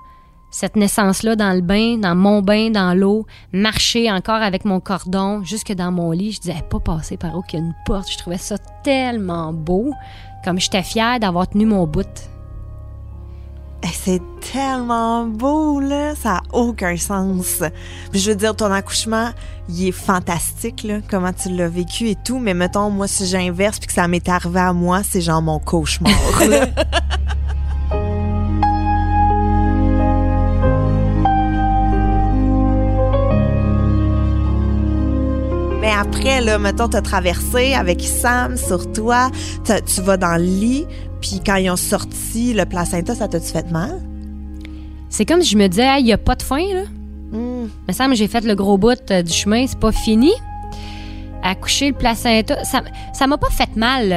cette naissance-là dans le bain, dans mon bain, dans l'eau, marcher encore avec mon cordon jusque dans mon lit, je disais pas passer par aucune porte. Je trouvais ça tellement beau, comme j'étais fière d'avoir tenu mon bout. Eh, c'est tellement beau, là. Ça a aucun sens. Puis je veux dire, ton accouchement, il est fantastique, là, comment tu l'as vécu et tout. Mais mettons, moi, si j'inverse puis que ça m'est arrivé à moi, c'est genre mon cauchemar, <laughs> Mais après, là, mettons, t'as traversé avec Sam sur toi, tu vas dans le lit, puis quand ils ont sorti le placenta, ça t'a-tu fait mal? C'est comme si je me disais, il n'y a pas de fin, là. Hmm. semble que j'ai fait le gros bout euh, du chemin, c'est pas fini. Accoucher le placenta, ça ça m'a pas fait mal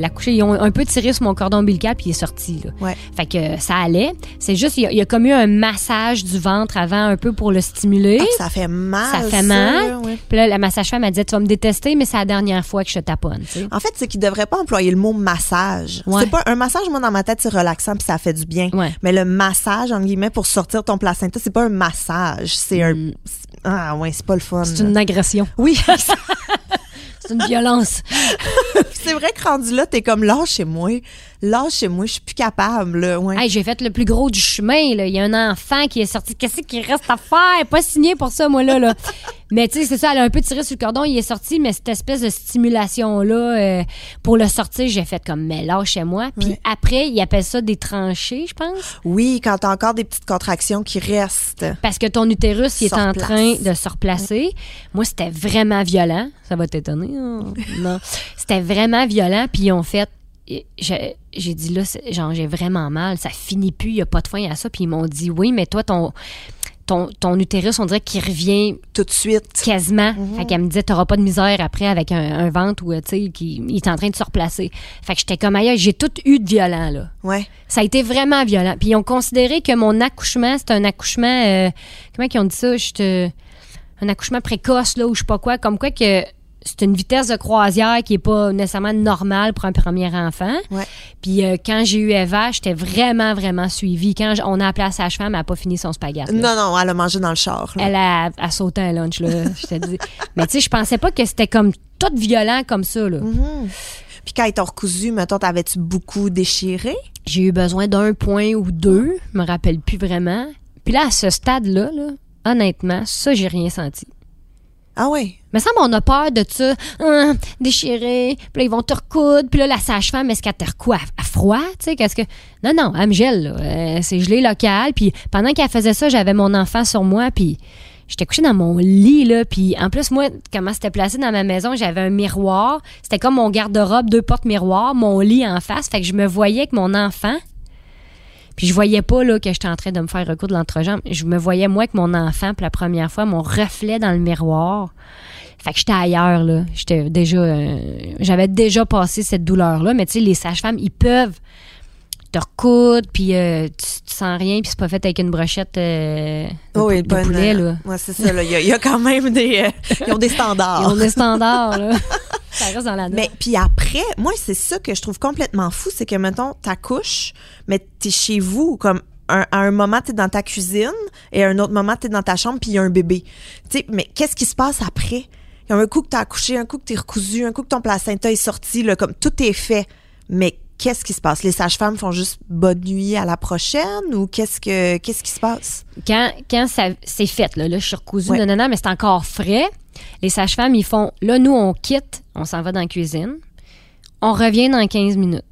l'accoucher. Ils ont un peu tiré sur mon cordon ombilical puis il est sorti. Là. Ouais. Fait que ça allait. C'est juste, il y, a, y a comme eu un massage du ventre avant un peu pour le stimuler. Ah, ça fait mal. Ça fait mal. ouais. Puis là, la massage-femme m'a dit, tu vas me détester, mais c'est la dernière fois que je taponne. En fait, c'est qu'ils devraient pas employer le mot massage. Ouais. C'est pas un massage, moi dans ma tête, c'est relaxant puis ça fait du bien. Ouais. Mais le massage, entre guillemets, pour sortir ton placenta, c'est pas un massage, c'est un. c'est- Ah ouais, c'est pas le fun. Mm. C'est une agression. Oui, <laughs> C'est une violence. <laughs> c'est vrai que rendu là, t'es comme lâchez-moi, lâchez-moi, je suis plus capable. Là. Ouais. Hey, j'ai fait le plus gros du chemin. Là. Il y a un enfant qui est sorti. Qu'est-ce qu'il reste à faire? Pas signé pour ça, moi, là. là. <laughs> mais tu sais, c'est ça, elle a un peu tiré sur le cordon. Il est sorti, mais cette espèce de stimulation-là, euh, pour le sortir, j'ai fait comme, mais lâchez-moi. Puis Ouais. après, ils appellent ça des tranchées, je pense. Oui, quand t'as encore des petites contractions qui restent. Parce que ton utérus, il est en train de se replacer. Moi, c'était vraiment violent. Ça va t'étonner. hein? <laughs> non. C'était vraiment violent. Puis ils ont fait. J'ai dit là, genre, j'ai vraiment mal. Ça finit plus. Il n'y a pas de fin à ça. Puis ils m'ont dit oui, mais toi, ton, ton, ton utérus, on dirait qu'il revient Tout de suite. quasiment. Mhm. Fait qu'elle me disait, t'auras pas de misère après avec un, un ventre où, tu sais, qui il est en train de se replacer. Fait que j'étais comme ailleurs. J'ai tout eu de violent, là. Ouais. Ça a été vraiment violent. Puis ils ont considéré que mon accouchement, c'est un accouchement. euh, comment ils ont dit ça? Un accouchement précoce, là, ou je sais pas quoi. Comme quoi que c'est une vitesse de croisière qui est pas nécessairement normale pour un premier enfant. Ouais. Puis euh, quand j'ai eu Eva, j'étais vraiment, vraiment suivie. Quand on a appelé la sage-femme, elle n'a pas fini son spaghetti. là. Non, non, elle a mangé dans le char. là. Elle a, a sauté un lunch, là. <laughs> je te dis. Mais tu sais, je pensais pas que c'était comme tout violent comme ça, là. Mhm. Puis quand ils t'ont recousu, mettons, t'avais-tu beaucoup déchiré? J'ai eu besoin d'un point ou deux, je me rappelle plus vraiment. Puis là, à ce stade-là, là, honnêtement, ça, j'ai rien senti. Ah ouais. Mais ça, on a peur de ça, Hum, déchiré, puis là, ils vont te recoudre, puis là, la sage-femme, est-ce qu'elle te recoue à, froid, tu sais, qu'est-ce que... Non, non, elle me. Euh, c'est gelé local, puis pendant qu'elle faisait ça, j'avais mon enfant sur moi, puis j'étais couchée dans mon lit, là, puis en plus, moi, comment c'était placé dans ma maison, j'avais un miroir, c'était comme mon garde-robe, deux portes miroirs, mon lit en face, fait que je me voyais avec mon enfant, puis je voyais pas là que j'étais en train de me faire recoudre l'entrejambe. Je me voyais moi avec mon enfant pour la première fois, mon reflet dans le miroir. Fait que j'étais ailleurs là. J'étais déjà, euh, j'avais déjà passé cette douleur là. Mais tu sais, les sages-femmes, ils peuvent te recoudre, puis euh, tu, tu sens rien, puis c'est pas fait avec une brochette euh, de, oui, de bonne, poulet euh, là. Ouais, c'est ça. là. Il y, a- il y a quand même des. euh, ils ont des <laughs> standards. Ils ont des standards là. <laughs> Ça reste dans la note. Mais puis après, moi, c'est ça que je trouve complètement fou, c'est que, mettons, t'accouches, mais t'es chez vous, comme un- à un moment, t'es dans ta cuisine, et à un autre moment, t'es dans ta chambre, puis il y a un bébé. Tu sais, mais qu'est-ce qui se passe après? Il y a un coup que t'as accouché, un coup que t'es recousu, un coup que ton placenta est sorti, là, comme tout est fait. Mais qu'est-ce qui se passe? Les sages-femmes font juste bonne nuit à la prochaine, ou qu'est-ce que qu'est-ce qui se passe? quand, quand ça c'est fait, là, là, je suis recousue, Ouais. non, non, non, mais c'est encore frais. Les sages-femmes, ils font, là, nous, on quitte, on s'en va dans la cuisine. On revient dans 15 minutes.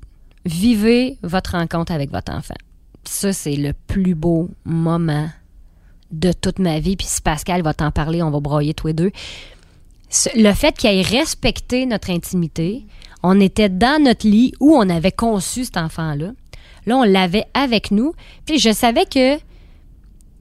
Vivez votre rencontre avec votre enfant. Ça, c'est le plus beau moment de toute ma vie. Puis si Pascal va t'en parler, on va broyer tous les deux. Le fait qu'il ait respecté notre intimité, on était dans notre lit où on avait conçu cet enfant-là. Là, on l'avait avec nous. Puis je savais que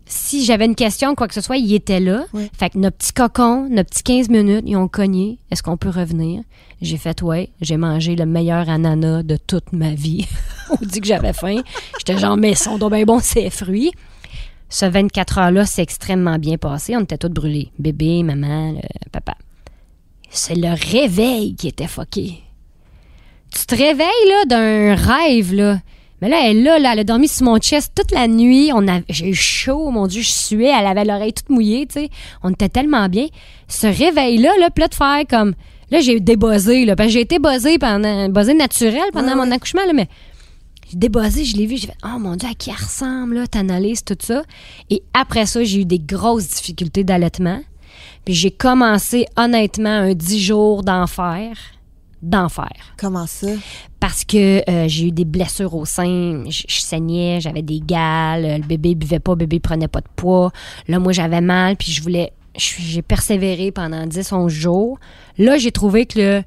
si j'avais une question, quoi que ce soit, il était là. Fait que nos petits cocons, nos petits 15 minutes, ils ont cogné. Est-ce qu'on peut revenir? J'ai fait, ouais. J'ai mangé le meilleur ananas de toute ma vie. <laughs> On dit que j'avais faim. J'étais genre, mais son donc bien bon, c'est fruits. Ce 24 heures-là, c'est extrêmement bien passé. On était tous brûlés. Bébé, maman, le papa. C'est le réveil qui était fucké. Tu te réveilles, là, d'un rêve, là. Mais là, elle là, là, elle a dormi sur mon chest toute la nuit. On a, j'ai eu chaud, mon Dieu, je suais. Elle avait l'oreille toute mouillée, tu sais. On était tellement bien. Ce réveil-là, là, là, de faire comme... Là, j'ai débuzzé, là, parce que j'ai été buzzée pendant... buzzée naturelle pendant Ouais, mon ouais. accouchement, là, mais J'ai débossé, je l'ai vu, j'ai fait Oh mon Dieu, à qui elle ressemble, là, t'analyses tout ça. Et après ça, j'ai eu des grosses difficultés d'allaitement. Puis j'ai commencé honnêtement un 10 jours d'enfer. D'enfer. Comment ça? Parce que euh, j'ai eu des blessures au sein, je, je saignais, j'avais des gales, le bébé buvait pas, le bébé prenait pas de poids. Là, moi, j'avais mal, puis je voulais. J'ai persévéré pendant 10-11 jours. Là, j'ai trouvé que le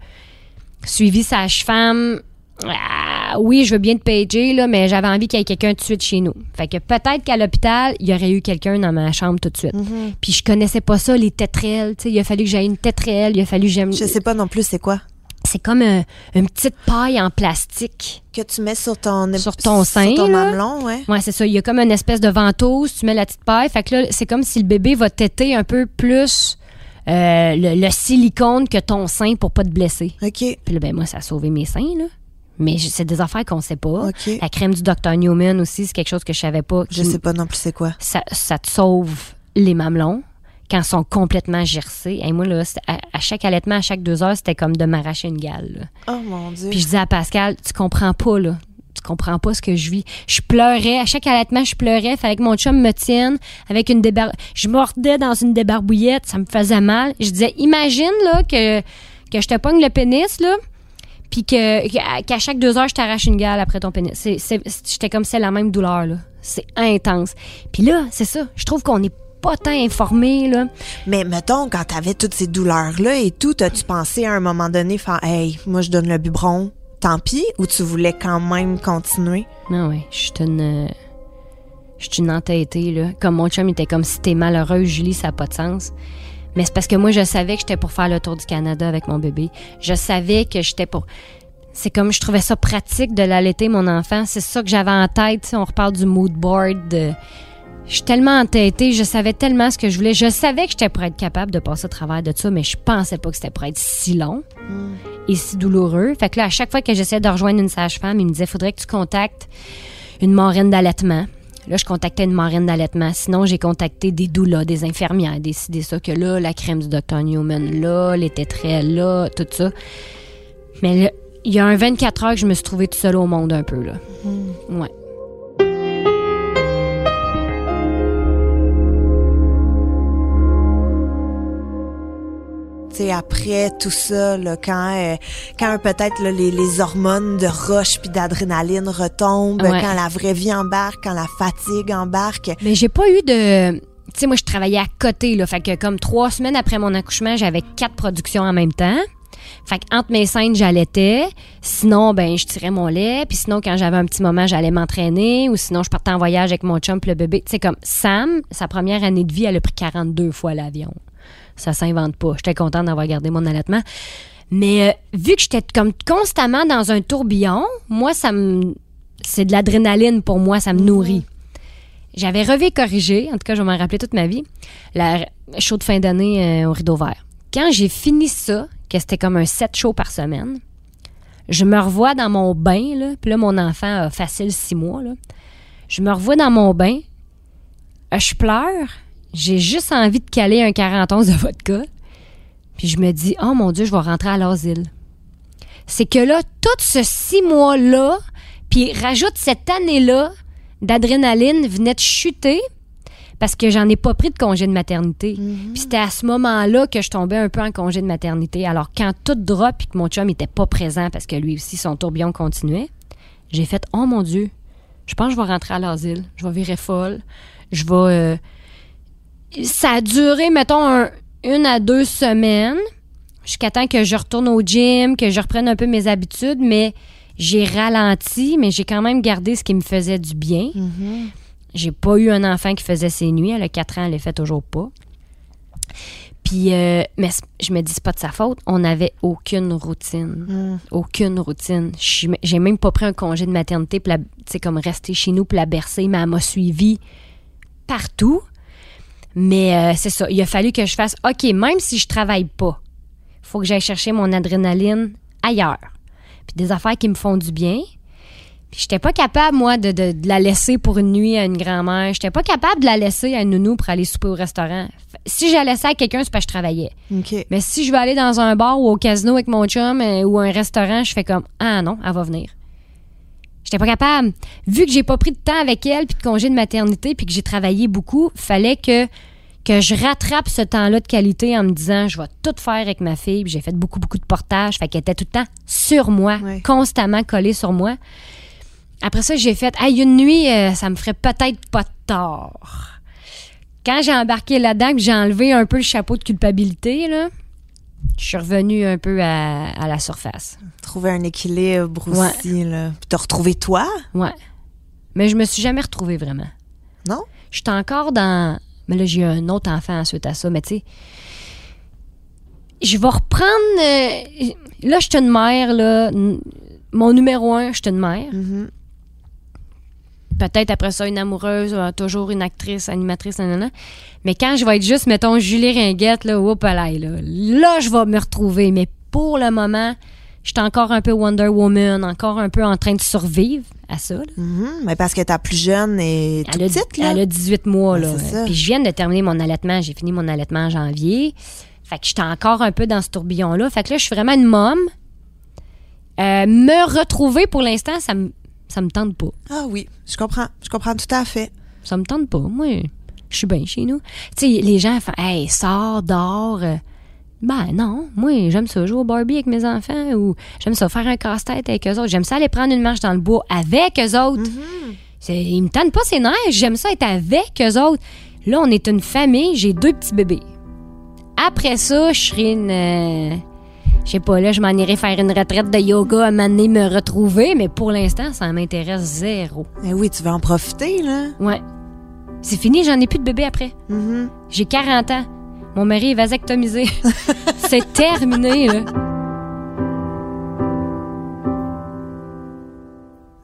suivi sage-femme, ah, oui, je veux bien te pager, là, mais j'avais envie qu'il y ait quelqu'un tout de suite chez nous. Fait que peut-être qu'à l'hôpital, il y aurait eu quelqu'un dans ma chambre tout de suite. Puis je connaissais pas ça, les tétrelles. Il a fallu que j'aie une tétrelle, il a fallu que j'aime. Je sais pas non plus c'est quoi. C'est comme un- une petite paille en plastique. Que tu mets sur ton Sur ton sein, ton là. mamelon, ouais. Ouais, c'est ça. Il y a comme une espèce de ventouse, tu mets la petite paille. Fait que là, c'est comme si le bébé va téter un peu plus euh, le, le silicone que ton sein pour pas te blesser. OK. Puis là, ben moi, ça a sauvé mes seins, là. Mais c'est des affaires qu'on sait pas. OK. La crème du Dr. Newman aussi, c'est quelque chose que je savais pas. Je sais pas non plus c'est quoi. Ça, ça te sauve les mamelons quand ils sont complètement gercés. Et moi, là, à, à chaque allaitement, à chaque deux heures, c'était comme de m'arracher une gale. là. Oh mon Dieu. Puis je disais à Pascal, tu comprends pas, là. Tu comprends pas ce que je vis. Je pleurais. À chaque allaitement, je pleurais. Fallait que mon chum me tienne avec une débar... Je mordais dans une débarbouillette. Ça me faisait mal. Je disais, imagine, là, que, que je te pogne le pénis, là. Puis que, qu'à chaque deux heures, je t'arrache une gale après ton pénis. C'est, j'étais comme c'est la même douleur, là. C'est intense. Puis là, c'est ça. Je trouve qu'on n'est pas tant informé, là. Mais mettons, quand t'avais toutes ces douleurs-là et tout, as-tu pensé à un moment donné faire Hey, moi je donne le biberon, tant pis, ou tu voulais quand même continuer? Non, oui. Je suis une. euh, Je suis une entêtée, là. Comme mon chum il était comme si t'es malheureuse, Julie, ça n'a pas de sens. Mais c'est parce que moi, je savais que j'étais pour faire le tour du Canada avec mon bébé. Je savais que j'étais pour. C'est comme je trouvais ça pratique de l'allaiter, mon enfant. C'est ça que j'avais en tête. Si on reparle du mood board. de- Je suis tellement entêtée. Je savais tellement ce que je voulais. Je savais que j'étais pour être capable de passer au travers de ça, mais je pensais pas que c'était pour être si long et si douloureux. Fait que là, à chaque fois que j'essayais de rejoindre une sage-femme, il me disait faudrait que tu contactes une marraine d'allaitement. Là, je contactais une marraine d'allaitement. Sinon, j'ai contacté des doulas, des infirmières, des ci, des ça, que là, la crème du Dr. Newman, là, les tétrelles, là, tout ça. Mais là, il y a un 24 heures que je me suis trouvée toute seule au monde un peu, là. Ouais. Tu sais, après tout ça, là, quand, euh, quand peut-être les, les hormones de roche puis d'adrénaline retombent, Ouais. quand la vraie vie embarque, quand la fatigue embarque. Mais j'ai pas eu de. Tu sais, moi, je travaillais à côté, là. Fait que comme trois semaines après mon accouchement, j'avais quatre productions en même temps. Fait que entre mes scènes, j'allaitais. Sinon, ben, je tirais mon lait. Puis sinon, quand j'avais un petit moment, j'allais m'entraîner. Ou sinon, je partais en voyage avec mon chum, le bébé. Tu sais, comme Sam, sa première année de vie, elle a pris 42 fois l'avion. Ça s'invente pas. J'étais contente d'avoir gardé mon allaitement. Mais euh, vu que j'étais comme constamment dans un tourbillon, moi, ça me. C'est de l'adrénaline pour moi, ça me nourrit. J'avais revu et corrigé, en tout cas, je vais m'en rappeler toute ma vie, la show de fin d'année euh, au rideau vert. Quand j'ai fini ça, que c'était comme un 7 shows par semaine, je me revois dans mon bain, là, puis là, mon enfant a facile six mois, là. Je me revois dans mon bain, euh, je pleure, j'ai juste envie de caler un 41 de vodka, puis je me dis, oh mon Dieu, je vais rentrer à l'asile. C'est que là, tout ce six mois-là, puis rajoute cette année-là d'adrénaline venait de chuter parce que j'en ai pas pris de congé de maternité. Puis c'était à ce moment-là que je tombais un peu en congé de maternité. Alors quand tout drop et que mon chum était pas présent parce que lui aussi son tourbillon continuait, j'ai fait oh mon dieu, je pense que je vais rentrer à l'asile, je vais virer folle, je vais euh, ça a duré mettons un- une à deux semaines jusqu'à temps que je retourne au gym, que je reprenne un peu mes habitudes, mais j'ai ralenti, mais j'ai quand même gardé ce qui me faisait du bien. J'ai pas eu un enfant qui faisait ses nuits. Elle a 4 ans, elle les fait toujours pas. Puis, euh, mais je me dis, c'est pas de sa faute. On n'avait aucune routine. Aucune routine. J'ai même pas pris un congé de maternité sais, comme rester chez nous pour la bercer, mais elle m'a suivi partout. Mais euh, c'est ça. Il a fallu que je fasse, OK, même si je travaille pas, faut que j'aille chercher mon adrénaline ailleurs. Puis des affaires qui me font du bien. Puis j'étais pas capable, moi, de, de- de la laisser pour une nuit à une grand-mère. J'étais pas capable de la laisser à une nounou pour aller souper au restaurant. Si je la laissais à quelqu'un, c'est parce que je travaillais. OK. Mais si je veux aller dans un bar ou au casino avec mon chum euh, ou un restaurant, je fais comme Ah non, elle va venir. J'étais pas capable. Vu que j'ai pas pris de temps avec elle, puis de congé de maternité, puis que j'ai travaillé beaucoup, fallait que que je rattrape ce temps-là de qualité en me disant je vais tout faire avec ma fille. J'ai fait beaucoup beaucoup de portages, fait qu'elle était tout le temps sur moi, Ouais. constamment collée sur moi. Après ça, j'ai fait hey, une nuit, euh, ça me ferait peut-être pas de tort. Quand j'ai embarqué là-dedans, que j'ai enlevé un peu le chapeau de culpabilité là, je suis revenue un peu à, à la surface. Trouver un équilibre aussi, là. Puis t'as retrouvé toi? Ouais. Mais je me suis jamais retrouvée vraiment. Non? Je suis encore dans. Mais là, j'ai eu un autre enfant suite à ça. Mais tu sais, je vais reprendre. euh, Là, je suis une mère, là. Mon numéro un, je suis une mère. Mhm. Peut-être après ça, une amoureuse, euh, toujours une actrice, animatrice, nanana. Mais quand je vais être juste, mettons, Julie Ringuette, là, whoop, là, là, là, je vais me retrouver. Mais pour le moment, je suis encore un peu Wonder Woman, encore un peu en train de survivre à ça. là. Mhm. Mais parce que ta plus jeune toute Elle a, petite, là. elle a 18 mois, Ouais, là. Puis je viens de terminer mon allaitement. J'ai fini mon allaitement en janvier. Fait que j'étais encore un peu dans ce tourbillon-là. Fait que là, je suis vraiment une môme. Euh, me retrouver pour l'instant, ça me, ça me tente pas. Ah oui, je comprends. Je comprends tout à fait. Ça me tente pas. Moi, je suis bien chez nous. Tu sais, les gens font Hey, sors, dors. Euh, Ben non, moi, j'aime ça jouer au Barbie avec mes enfants ou j'aime ça faire un casse-tête avec eux autres. J'aime ça aller prendre une marche dans le bois avec eux autres. C'est- Ils me tannent pas ses nerfs. J'aime ça être avec eux autres. Là, on est une famille. J'ai deux petits bébés. Après ça, je serai une. euh, je sais pas, là, je m'en irai faire une retraite de yoga à m'amener me retrouver, mais pour l'instant, ça m'intéresse zéro. Eh oui, tu vas en profiter, là. Ouais. C'est fini, j'en ai plus de bébé après. Mhm. J'ai 40 ans. Mon mari est vasectomisé. <laughs> C'est terminé, là.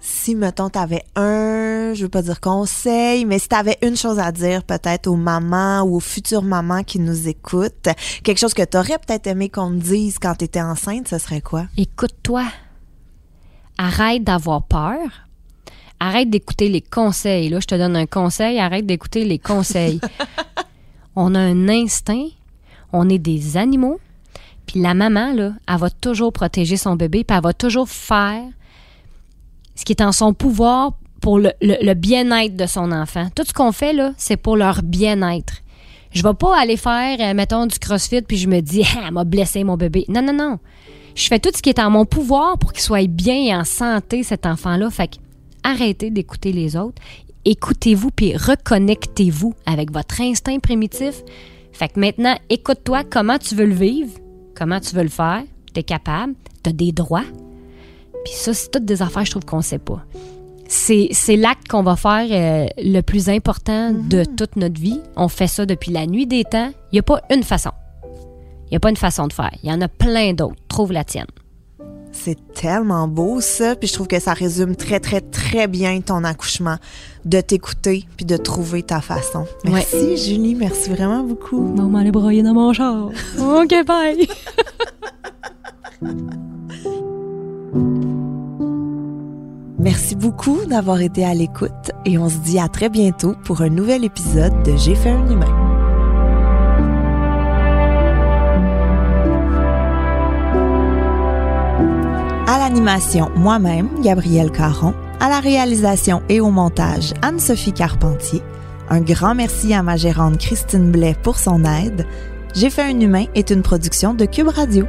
Si, mettons, t'avais un, je veux pas dire conseil, mais si t'avais une chose à dire peut-être aux mamans ou aux futures mamans qui nous écoutent, quelque chose que t'aurais peut-être aimé qu'on te dise quand t'étais enceinte, ce serait quoi? Écoute-toi. Arrête d'avoir peur. Arrête d'écouter les conseils. Là, je te donne un conseil. Arrête d'écouter les conseils. <laughs> on a un instinct. On est des animaux. Puis la maman, là, elle va toujours protéger son bébé. Puis elle va toujours faire ce qui est en son pouvoir pour le, le- le bien-être de son enfant. Tout ce qu'on fait, là, c'est pour leur bien-être. Je vais pas aller faire, euh, mettons, du crossfit, puis je me dis, ah, elle m'a blessé mon bébé. Non, non, non. Je fais tout ce qui est en mon pouvoir pour qu'il soit bien et en santé, cet enfant-là. Fait que arrêtez d'écouter les autres. Écoutez-vous, puis reconnectez-vous avec votre instinct primitif. Fait que maintenant, écoute-toi comment tu veux le vivre, comment tu veux le faire. T'es capable, t'as des droits. Puis ça, c'est toutes des affaires, je trouve qu'on sait pas. C'est, c'est l'acte qu'on va faire euh, le plus important de toute notre vie. On fait ça depuis la nuit des temps. Il n'y a pas une façon. Il n'y a pas une façon de faire. Il y en a plein d'autres. Trouve la tienne. C'est tellement beau, ça. Puis je trouve que ça résume très, très, très bien ton accouchement. De t'écouter puis de trouver ta façon. Merci, Julie. Merci vraiment beaucoup. Non, broyer dans mon char. OK, bye. <laughs> Merci beaucoup d'avoir été à l'écoute et on se dit à très bientôt pour un nouvel épisode de J'ai fait un humain. À l'animation, moi-même, Gabrielle Caron. À la réalisation et au montage, Anne-Sophie Carpentier. Un grand merci à ma gérante Christine Blais pour son aide. J'ai fait un humain est une production de Cube Radio.